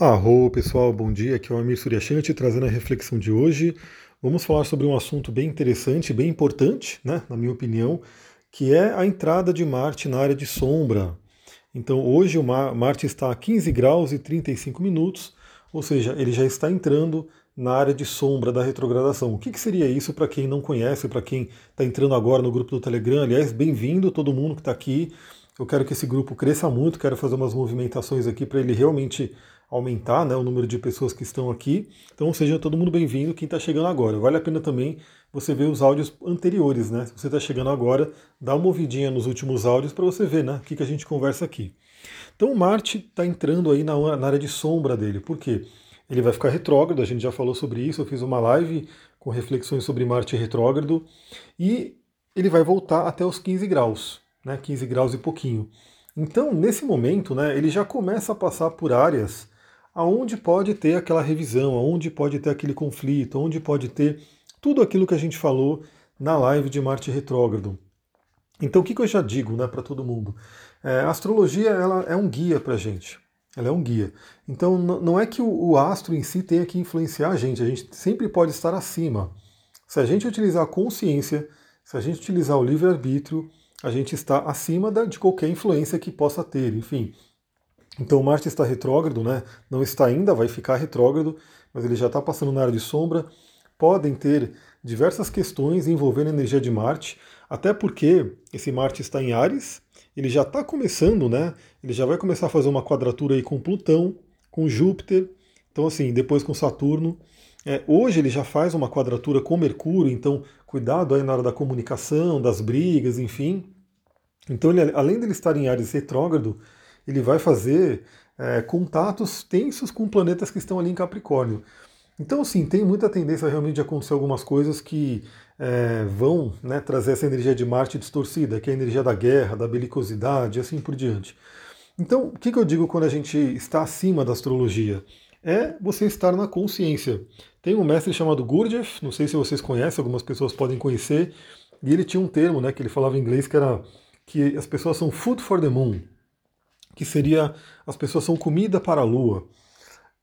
Arro, pessoal, bom dia. Aqui é o Amir Suryashanti trazendo a reflexão de hoje. Vamos falar sobre um assunto bem interessante, bem importante, né, na minha opinião, que é a entrada de Marte na área de sombra. Então, hoje o Marte está a 15 graus e 35 minutos, ou seja, ele já está entrando na área de sombra da retrogradação. O que, que seria isso para quem não conhece, para quem está entrando agora no grupo do Telegram? Aliás, bem-vindo todo mundo que está aqui. Eu quero que esse grupo cresça muito, quero fazer umas movimentações aqui para ele realmente aumentar né, o número de pessoas que estão aqui. Então seja todo mundo bem-vindo, quem está chegando agora. Vale a pena também você ver os áudios anteriores, né? Se você está chegando agora, dá uma ouvidinha nos últimos áudios para você ver né, o que, que a gente conversa aqui. Então Marte está entrando aí na, na, área de sombra dele. Por quê? Ele vai ficar retrógrado, a gente já falou sobre isso, eu fiz uma live com reflexões sobre Marte retrógrado, e ele vai voltar até os 15 graus, né? 15 graus e pouquinho. Então, nesse momento, né, ele já começa a passar por áreas aonde pode ter aquela revisão, aonde pode ter aquele conflito, aonde pode ter tudo aquilo que a gente falou na live de Marte retrógrado. Então, o que, que eu já digo né, para todo mundo? É, a astrologia ela é um guia para a gente. Ela é um guia. Então, não é que o, o astro em si tenha que influenciar a gente, a gente sempre pode estar acima. Se a gente utilizar a consciência, se a gente utilizar o livre-arbítrio, a gente está acima de qualquer influência que possa ter. Enfim, então Marte está retrógrado, né? não está ainda, vai ficar retrógrado, mas ele já está passando na área de sombra. Podem ter diversas questões envolvendo a energia de Marte, até porque esse Marte está em Ares, ele já está começando, né? Ele já vai começar a fazer uma quadratura aí com Plutão, com Júpiter, então assim, depois com Saturno. É, hoje ele já faz uma quadratura com Mercúrio, então cuidado aí na hora da comunicação, das brigas, enfim. Então, ele, além dele estar em Ares retrógrado, ele vai fazer é, contatos tensos com planetas que estão ali em Capricórnio. Então, sim, tem muita tendência realmente de acontecer algumas coisas que é, vão né, trazer essa energia de Marte distorcida, que é a energia da guerra, da belicosidade e assim por diante. Então, o que, que eu digo quando a gente está acima da astrologia? É você estar na consciência. Tem um mestre chamado Gurdjieff, não sei se vocês conhecem, algumas pessoas podem conhecer, e ele tinha um termo né, que ele falava em inglês que era que as pessoas são food for the moon, que seria as pessoas são comida para a lua.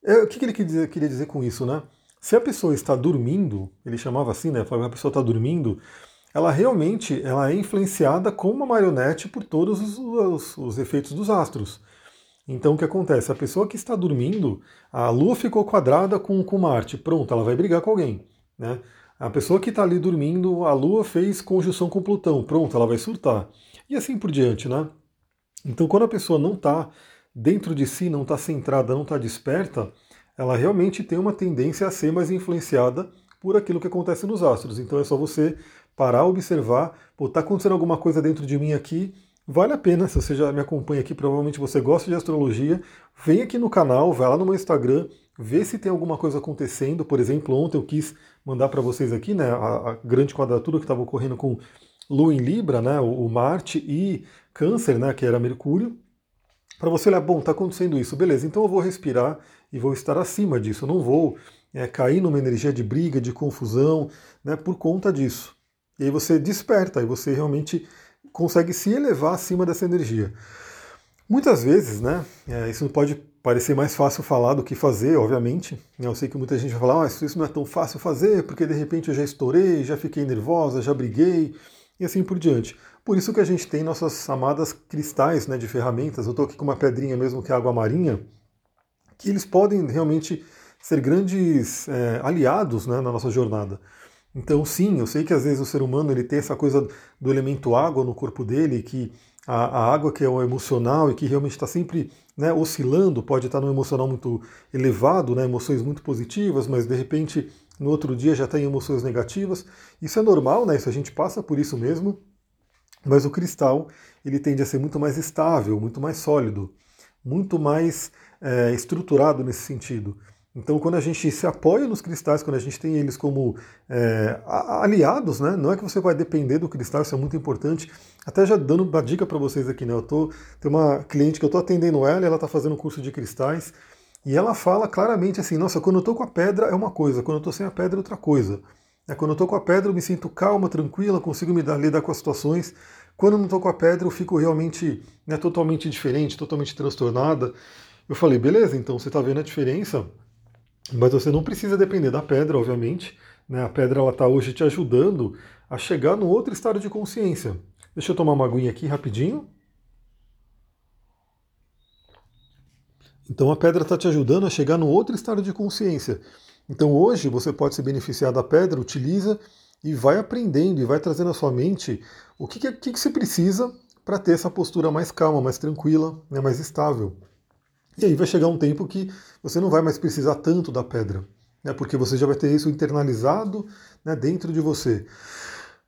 É, o que, que ele queria dizer, queria dizer com isso, né? Se a pessoa está dormindo, ele chamava assim, né? Falava a pessoa está dormindo, ela realmente ela é influenciada como uma marionete por todos os, os, os, efeitos dos astros. Então o que acontece? A pessoa que está dormindo, a Lua ficou quadrada com, com Marte, pronto, ela vai brigar com alguém. Né? A pessoa que está ali dormindo, a Lua fez conjunção com Plutão, pronto, ela vai surtar. E assim por diante, né? Então, quando a pessoa não está dentro de si, não está centrada, não está desperta, ela realmente tem uma tendência a ser mais influenciada por aquilo que acontece nos astros. Então é só você parar, observar, pô, tá acontecendo alguma coisa dentro de mim aqui, vale a pena, se você já me acompanha aqui, provavelmente você gosta de astrologia, vem aqui no canal, vai lá no meu Instagram, vê se tem alguma coisa acontecendo. Por exemplo, ontem eu quis mandar para vocês aqui, né, a, a grande quadratura que estava ocorrendo com Lua em Libra, né, o, o Marte e Câncer, né, que era Mercúrio, para você olhar, bom, está acontecendo isso, beleza, então eu vou respirar e vou estar acima disso, eu não vou é, cair numa energia de briga, de confusão, né, por conta disso. E aí você desperta, e você realmente consegue se elevar acima dessa energia. Muitas vezes, né, é, isso pode parecer mais fácil falar do que fazer, obviamente. Eu sei que muita gente vai falar, ah, isso não é tão fácil fazer, porque de repente eu já estourei, já fiquei nervosa, já briguei, e assim por diante. Por isso que a gente tem nossas amadas cristais né, de ferramentas. Eu estou aqui com uma pedrinha mesmo que é água marinha, que eles podem realmente ser grandes é, aliados né, na nossa jornada. Então, sim, eu sei que às vezes o ser humano ele tem essa coisa do elemento água no corpo dele, que a, a água que é o emocional e que realmente está sempre né, oscilando, pode estar num emocional muito elevado, né, emoções muito positivas, mas de repente no outro dia já tem emoções negativas. Isso é normal, né, isso a gente passa por isso mesmo. Mas o cristal ele tende a ser muito mais estável, muito mais sólido, muito mais é, estruturado nesse sentido. Então, quando a gente se apoia nos cristais, quando a gente tem eles como é, aliados, né? não é que você vai depender do cristal, isso é muito importante. Até já dando uma dica para vocês aqui, né? Eu tô, tem uma cliente que eu estou atendendo ela, ela está fazendo um curso de cristais, e ela fala claramente assim: nossa, quando eu estou com a pedra é uma coisa, quando eu estou sem a pedra é outra coisa. É, quando eu estou com a pedra, eu me sinto calma, tranquila, consigo me dar, lidar com as situações. Quando não estou com a pedra, eu fico realmente né, totalmente diferente, totalmente transtornada. Eu falei, beleza, então você está vendo a diferença, mas você não precisa depender da pedra, obviamente. Né? A pedra está hoje te ajudando a chegar no outro estado de consciência. Deixa eu tomar uma aguinha aqui rapidinho. Então a pedra está te ajudando a chegar no outro estado de consciência. Então hoje você pode se beneficiar da pedra, utiliza e vai aprendendo e vai trazendo à sua mente o que, que, que você precisa para ter essa postura mais calma, mais tranquila, né, mais estável. E aí vai chegar um tempo que você não vai mais precisar tanto da pedra, né, porque você já vai ter isso internalizado né, dentro de você.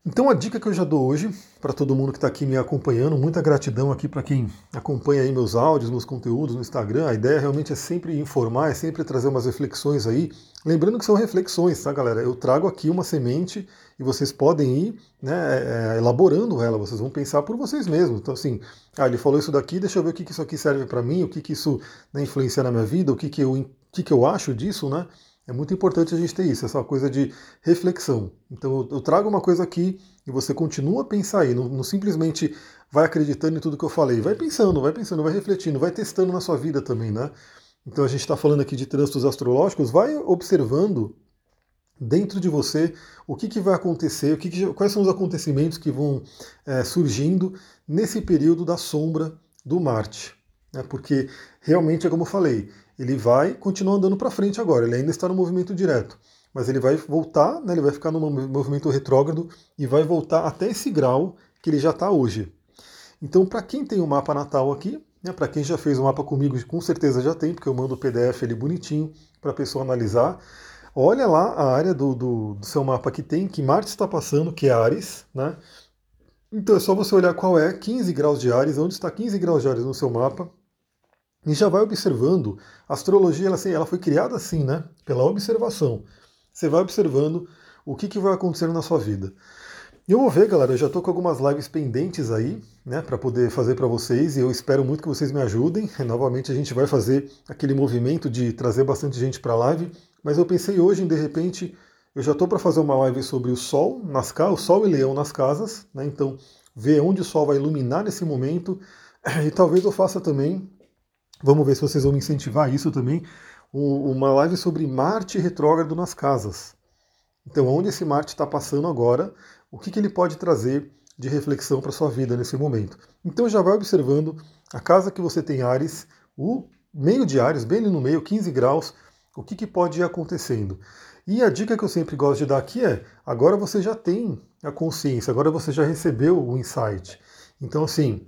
Então a dica que eu já dou hoje para todo mundo que está aqui me acompanhando, muita gratidão aqui para quem acompanha aí meus áudios, meus conteúdos no Instagram. A ideia realmente é sempre informar, é sempre trazer umas reflexões aí. Lembrando que são reflexões, tá, galera? Eu trago aqui uma semente e vocês podem ir né, é, é elaborando ela, vocês vão pensar por vocês mesmos. Então, assim, ah, ele falou isso daqui, deixa eu ver o que, que isso aqui serve para mim, o que, que isso né, influencia na minha vida, o que, que, eu, o que, que eu acho disso, né? É muito importante a gente ter isso, essa coisa de reflexão. Então eu, trago uma coisa aqui e você continua a pensar aí, não, não, simplesmente vai acreditando em tudo que eu falei. Vai pensando, vai pensando, vai refletindo, vai testando na sua vida também, né? Então a gente está falando aqui de trânsitos astrológicos, vai observando dentro de você o que, que vai acontecer, o que, que quais são os acontecimentos que vão é, surgindo nesse período da sombra do Marte. Né? Porque realmente é como eu falei, ele vai continuar andando para frente agora, ele ainda está no movimento direto, mas ele vai voltar, né, ele vai ficar no movimento retrógrado e vai voltar até esse grau que ele já está hoje. Então, para quem tem o um mapa natal aqui, né, para quem já fez o um mapa comigo, com certeza já tem, porque eu mando o PDF ali bonitinho para a pessoa analisar. Olha lá a área do, do, do, seu mapa que tem, que Marte está passando, que é Ares, né? Então é só você olhar qual é 15 graus de Ares, onde está 15 graus de Ares no seu mapa, e já vai observando. A astrologia ela, assim, ela foi criada assim, né? Pela observação. Você vai observando o que, que vai acontecendo na sua vida. E eu vou ver, galera, eu já estou com algumas lives pendentes aí, né, para poder fazer para vocês, e eu espero muito que vocês me ajudem. Novamente a gente vai fazer aquele movimento de trazer bastante gente para a live, mas eu pensei hoje de repente, eu já estou para fazer uma live sobre o Sol, nas o Sol e Leão nas casas, né, então ver onde o Sol vai iluminar nesse momento, e talvez eu faça também Vamos ver se vocês vão me incentivar isso também. Uma live sobre Marte retrógrado nas casas. Então, onde esse Marte está passando agora, o que, que ele pode trazer de reflexão para sua vida nesse momento. Então, já vai observando a casa que você tem Ares, o meio de Ares, bem ali no meio, 15 graus, o que, que pode ir acontecendo. E a dica que eu sempre gosto de dar aqui é: agora você já tem a consciência, agora você já recebeu o insight. Então, assim,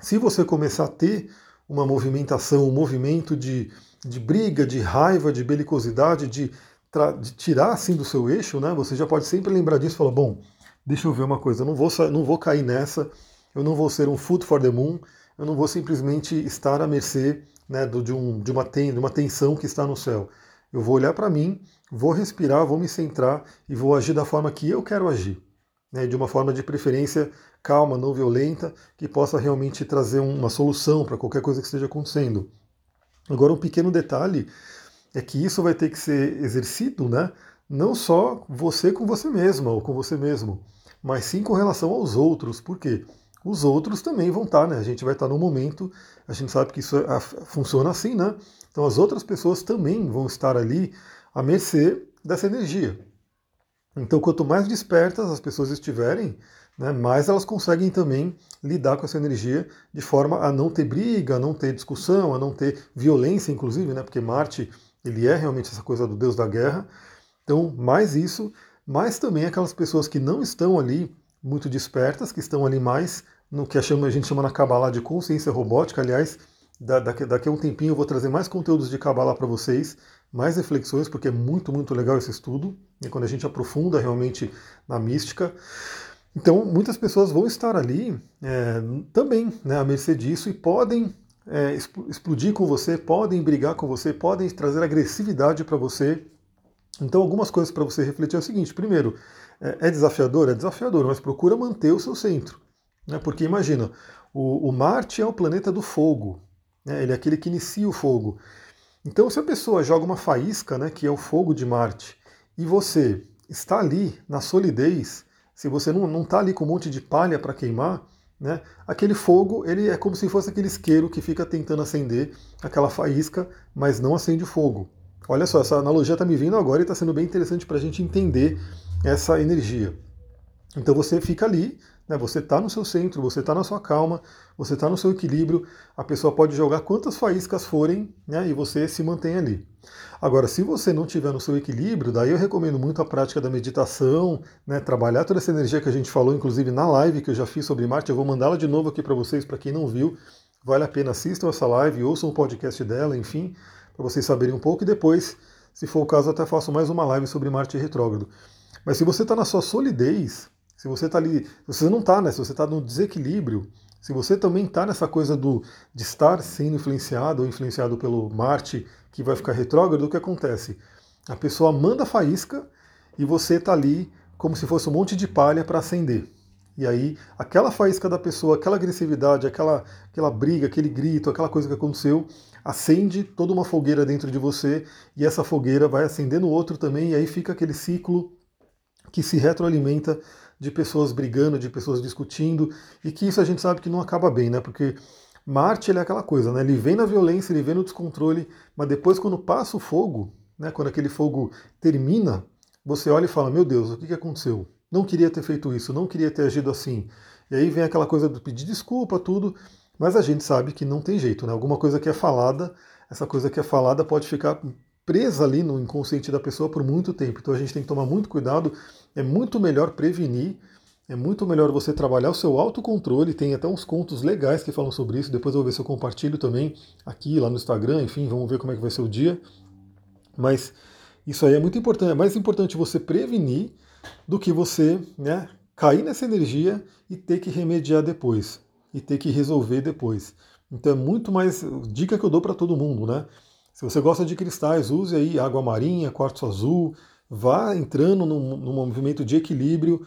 se você começar a ter uma movimentação, um movimento de, de briga, de raiva, de belicosidade, de, de tirar assim do seu eixo, né? Você já pode sempre lembrar disso e falar, bom, deixa eu ver uma coisa, eu não vou, não vou cair nessa, eu não vou ser um foot for the moon, eu não vou simplesmente estar à mercê né, de, um, de, uma ten, de uma tensão que está no céu. Eu vou olhar para mim, vou respirar, vou me centrar e vou agir da forma que eu quero agir. Né, de uma forma de preferência calma, não violenta, que possa realmente trazer uma solução para qualquer coisa que esteja acontecendo. Agora, um pequeno detalhe é que isso vai ter que ser exercido, né? Não só você com você mesma ou com você mesmo, mas sim com relação aos outros. Por quê? Os outros também vão estar, né? A gente vai estar no momento, a gente sabe que isso é, funciona assim, né? Então as outras pessoas também vão estar ali à mercê dessa energia. Então, quanto mais despertas as pessoas estiverem, né, mais elas conseguem também lidar com essa energia de forma a não ter briga, a não ter discussão, a não ter violência, inclusive, né, porque Marte ele é realmente essa coisa do deus da guerra. Então, mais isso, mais também aquelas pessoas que não estão ali muito despertas, que estão ali mais no que a, gente chama na Kabbalah de consciência robótica. Aliás, daqui, daqui a um tempinho eu vou trazer mais conteúdos de Kabbalah para vocês, mais reflexões, porque é muito, muito legal esse estudo, e quando a gente aprofunda realmente na mística. Então, muitas pessoas vão estar ali é, também né, à mercê disso e podem é, explodir com você, podem brigar com você, podem trazer agressividade para você. Então, algumas coisas para você refletir é o seguinte: primeiro, é, é, desafiador? É desafiador, mas procura manter o seu centro. Né, porque imagina, o, o Marte é o planeta do fogo, né, ele é aquele que inicia o fogo. Então, se a pessoa joga uma faísca, né, que é o fogo de Marte, e você está ali na solidez, se você não está ali com um monte de palha para queimar, né? Aquele fogo, ele é como se fosse aquele isqueiro que fica tentando acender aquela faísca, mas não acende o fogo. Olha só, essa analogia está me vindo agora e está sendo bem interessante para a gente entender essa energia. Então você fica ali, né, você está no seu centro, você está na sua calma, você está no seu equilíbrio, a pessoa pode jogar quantas faíscas forem né, e você se mantém ali. Agora, se você não tiver no seu equilíbrio, daí eu recomendo muito a prática da meditação, né, trabalhar toda essa energia que a gente falou, inclusive na live que eu já fiz sobre Marte, eu vou mandá-la de novo aqui para vocês, para quem não viu, vale a pena assistam essa live, ouçam o podcast dela, enfim, para vocês saberem um pouco e depois, se for o caso, até faço mais uma live sobre Marte retrógrado. Mas se você está na sua solidez, se você está ali, você não está, né? Se você está no desequilíbrio, se você também está nessa coisa do, de estar sendo influenciado ou influenciado pelo Marte que vai ficar retrógrado, o que acontece? A pessoa manda faísca e você está ali como se fosse um monte de palha para acender. E aí, aquela faísca da pessoa, aquela agressividade, aquela, aquela briga, aquele grito, aquela coisa que aconteceu, acende toda uma fogueira dentro de você e essa fogueira vai acendendo o outro também, e aí fica aquele ciclo que se retroalimenta de pessoas brigando, de pessoas discutindo, e que isso a gente sabe que não acaba bem, né? Porque Marte ele é aquela coisa, né? Ele vem na violência, ele vem no descontrole, mas depois quando passa o fogo, né? Quando aquele fogo termina, você olha e fala: Meu Deus, o que, que aconteceu? Não queria ter feito isso, não queria ter agido assim. E aí vem aquela coisa do pedir desculpa, tudo, mas a gente sabe que não tem jeito, né? Alguma coisa que é falada, essa coisa que é falada pode ficar presa ali no inconsciente da pessoa por muito tempo. Então a gente tem que tomar muito cuidado. É muito melhor prevenir, é muito melhor você trabalhar o seu autocontrole. Tem até uns contos legais que falam sobre isso. Depois eu vou ver se eu compartilho também aqui, lá no Instagram. Enfim, vamos ver como é que vai ser o dia. Mas isso aí é muito importante. É mais importante você prevenir do que você né, cair nessa energia e ter que remediar depois. E ter que resolver depois. Então é muito mais dica que eu dou para todo mundo, né? Se você gosta de cristais, use aí água marinha, quartzo azul, vá entrando num, num movimento de equilíbrio.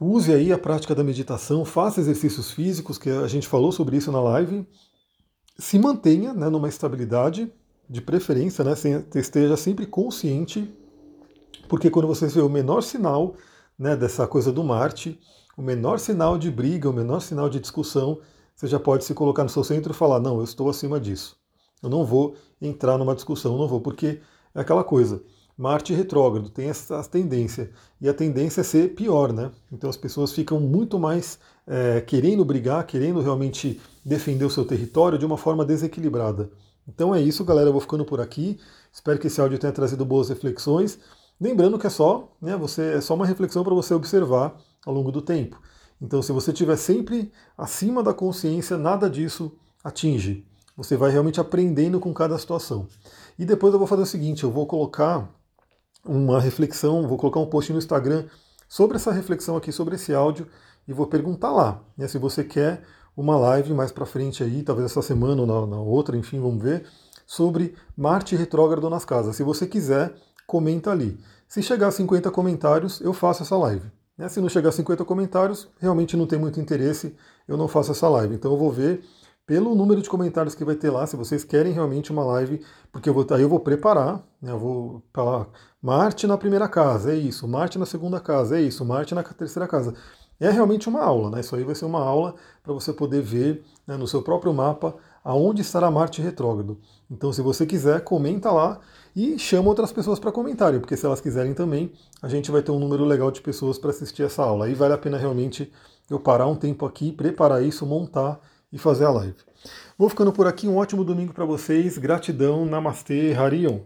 Use aí a prática da meditação, faça exercícios físicos, que a gente falou sobre isso na live. Se mantenha né, numa estabilidade, de preferência, né, esteja sempre consciente, porque quando você vê o menor sinal né, dessa coisa do Marte, o menor sinal de briga, o menor sinal de discussão, você já pode se colocar no seu centro e falar: não, eu estou acima disso. Eu não vou entrar numa discussão, não vou, porque é aquela coisa. Marte retrógrado tem essa tendência, e a tendência é ser pior, né? Então as pessoas ficam muito mais é, querendo brigar, querendo realmente defender o seu território de uma forma desequilibrada. Então é isso, galera. Eu vou ficando por aqui. Espero que esse áudio tenha trazido boas reflexões. Lembrando que é só, né, você, é só uma reflexão para você observar ao longo do tempo. Então, se você estiver sempre acima da consciência, nada disso atinge. Você vai realmente aprendendo com cada situação. E depois eu vou fazer o seguinte: eu vou colocar uma reflexão, vou colocar um post no Instagram sobre essa reflexão aqui, sobre esse áudio, e vou perguntar lá né, se você quer uma live mais para frente aí, talvez essa semana ou na, na outra, enfim, vamos ver, sobre Marte retrógrado nas casas. Se você quiser, comenta ali. Se chegar a 50 comentários, eu faço essa live. Né? Se não chegar a 50 comentários, realmente não tem muito interesse, eu não faço essa live. Então eu vou ver pelo número de comentários que vai ter lá, se vocês querem realmente uma live, porque eu vou, aí eu vou preparar, né, eu vou falar Marte na primeira casa, é isso, Marte na segunda casa, é isso, Marte na terceira casa. É realmente uma aula, né? Isso aí vai ser uma aula para você poder ver né, no seu próprio mapa aonde estará Marte retrógrado. Então, se você quiser, comenta lá e chama outras pessoas para comentarem, porque se elas quiserem também, a gente vai ter um número legal de pessoas para assistir essa aula. Aí vale a pena realmente eu parar um tempo aqui, preparar isso, montar e fazer a live. Vou ficando por aqui, um ótimo domingo para vocês, gratidão, namastê, Harion.